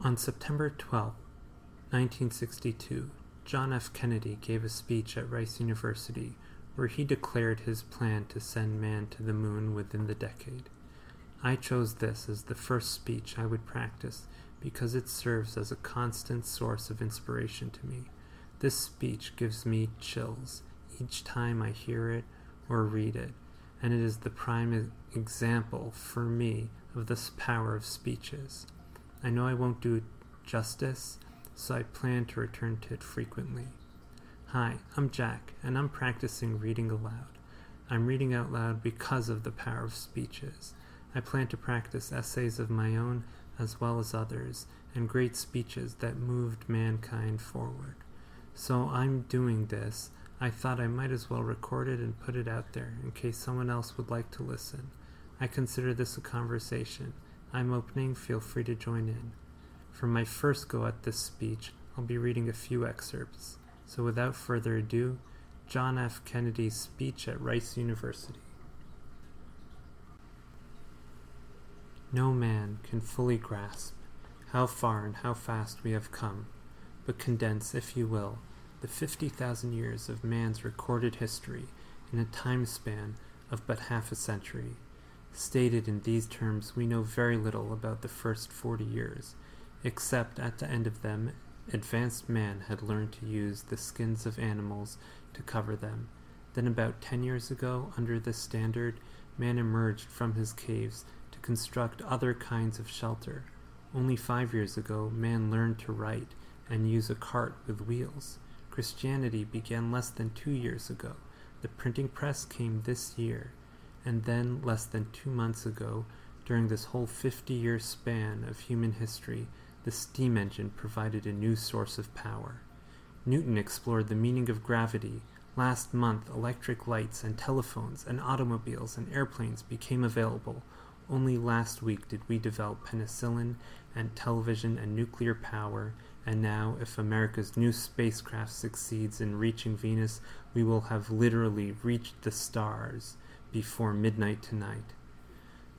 On September 12, 1962, John F. Kennedy gave a speech at Rice University where he declared his plan to send man to the moon within the decade. I chose this as the first speech I would practice because it serves as a constant source of inspiration to me. This speech gives me chills each time I hear it or read it, and it is the prime example for me of this power of speeches. I know I won't do it justice, so I plan to return to it frequently. Hi, I'm Jack, and I'm practicing reading aloud. I'm reading out loud because of the power of speeches. I plan to practice essays of my own as well as others, and great speeches that moved mankind forward. So I'm doing this. I thought I might as well record it and put it out there in case someone else would like to listen. I consider this a conversation. I'm opening, feel free to join in. For my first go at this speech, I'll be reading a few excerpts. So without further ado, John F. Kennedy's speech at Rice University. No man can fully grasp how far and how fast we have come, but condense, if you will, the 50,000 years of man's recorded history in a time span of but half a century. Stated in these terms, we know very little about the first 40 years, except at the end of them, advanced man had learned to use the skins of animals to cover them. Then, about 10 years ago, under this standard, man emerged from his caves to construct other kinds of shelter. Only five years ago, man learned to write and use a cart with wheels. Christianity began less than two years ago. The printing press came this year. And then, less than two months ago, during this whole 50 year span of human history, the steam engine provided a new source of power. Newton explored the meaning of gravity. Last month, electric lights and telephones and automobiles and airplanes became available. Only last week did we develop penicillin and television and nuclear power, and now, if America's new spacecraft succeeds in reaching Venus, we will have literally reached the stars before midnight tonight.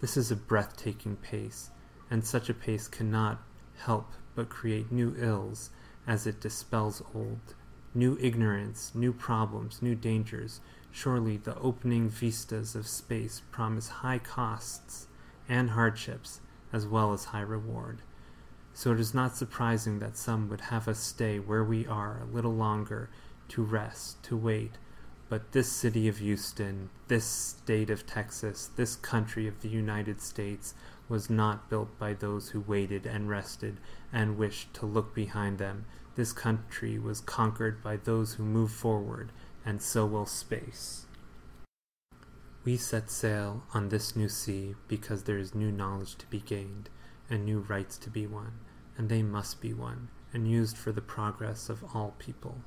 This is a breathtaking pace, and such a pace cannot help but create new ills as it dispels old. New ignorance, new problems, new dangers. Surely the opening vistas of space promise high costs and hardships, as well as high reward. So it is not surprising that some would have us stay where we are a little longer to rest, to wait. But this city of Houston, this state of Texas, this country of the United States was not built by those who waited and rested and wished to look behind them. This country was conquered by those who move forward, and so will space. We set sail on this new sea because there is new knowledge to be gained and new rights to be won, and they must be won and used for the progress of all people.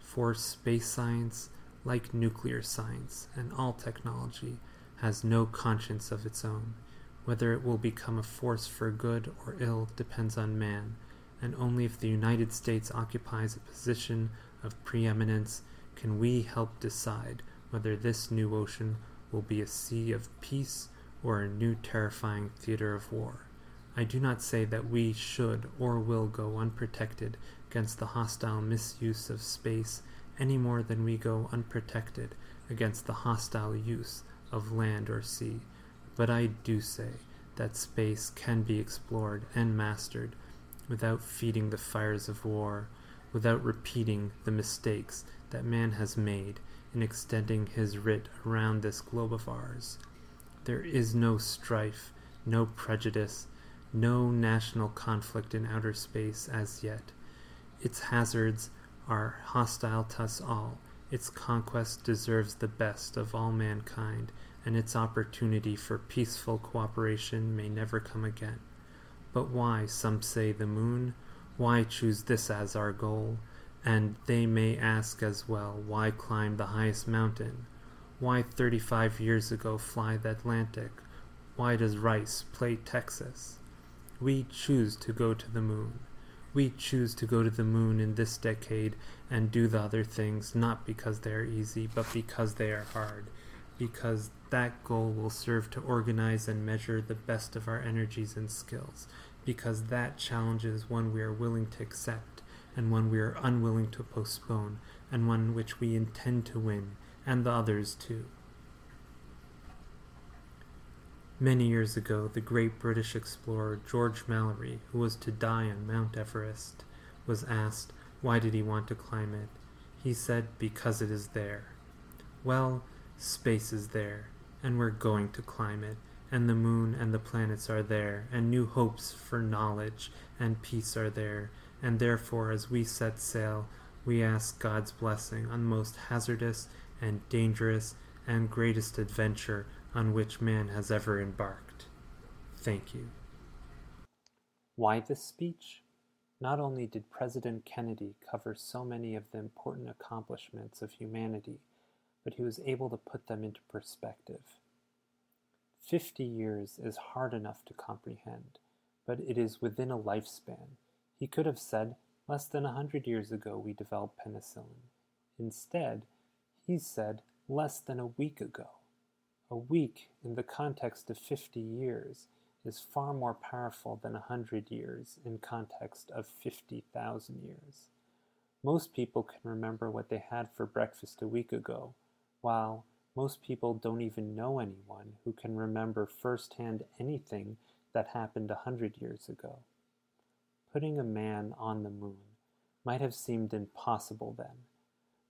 For space science, like nuclear science and all technology, has no conscience of its own. Whether it will become a force for good or ill depends on man, and only if the United States occupies a position of preeminence can we help decide whether this new ocean will be a sea of peace or a new terrifying theater of war. I do not say that we should or will go unprotected against the hostile misuse of space any more than we go unprotected against the hostile use of land or sea. But I do say that space can be explored and mastered without feeding the fires of war, without repeating the mistakes that man has made in extending his writ around this globe of ours. There is no strife, no prejudice, no national conflict in outer space as yet. Its hazards are hostile to us all. Its conquest deserves the best of all mankind, and its opportunity for peaceful cooperation may never come again. But why, some say, the moon? Why choose this as our goal? And they may ask as well, why climb the highest mountain? Why 35 years ago fly the Atlantic? Why does Rice play Texas? We choose to go to the moon. We choose to go to the moon in this decade and do the other things not because they are easy, but because they are hard because that goal will serve to organize and measure the best of our energies and skills, because that challenge is one we are willing to accept and one we are unwilling to postpone and one which we intend to win, and the others too. Many years ago, the great British explorer George Mallory, who was to die on Mount Everest, was asked why did he want to climb it. He said, because it is there. Well, space is there, and we're going to climb it, and the moon and the planets are there, and new hopes for knowledge and peace are there, and therefore, as we set sail, we ask God's blessing on the most hazardous and dangerous and greatest adventure on which man has ever embarked. Thank you. Why this speech? Not only did President Kennedy cover so many of the important accomplishments of humanity, but he was able to put them into perspective. Fifty years is hard enough to comprehend, but it is within a lifespan. He could have said, less than a hundred years ago we developed penicillin. Instead, he said, less than a week ago. A week, in the context of 50 years, is far more powerful than a hundred years in context of 50,000 years. Most people can remember what they had for breakfast a week ago, while most people don't even know anyone who can remember firsthand anything that happened a hundred years ago. Putting a man on the moon might have seemed impossible then,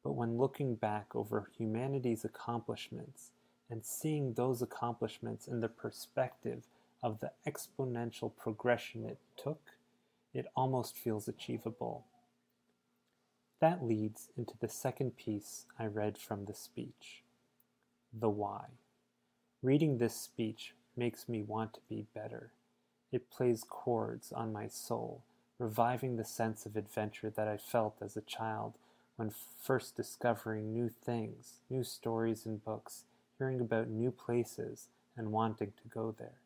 but when looking back over humanity's accomplishments and seeing those accomplishments in the perspective of the exponential progression it took, it almost feels achievable. That leads into the second piece I read from the speech the why. Reading this speech makes me want to be better. It plays chords on my soul, reviving the sense of adventure that I felt as a child when first discovering new things, new stories and books, hearing about new places, and wanting to go there.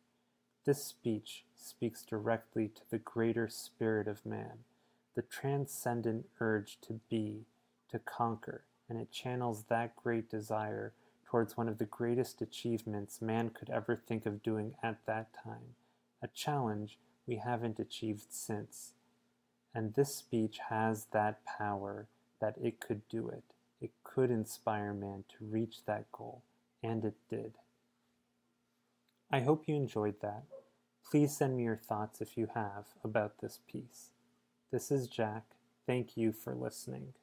This speech speaks directly to the greater spirit of man, the transcendent urge to be, to conquer, and it channels that great desire towards one of the greatest achievements man could ever think of doing at that time, a challenge we haven't achieved since. And this speech has that power that it could do it. It could inspire man to reach that goal, and it did. I hope you enjoyed that. Please send me your thoughts if you have about this piece. This is Jack. Thank you for listening.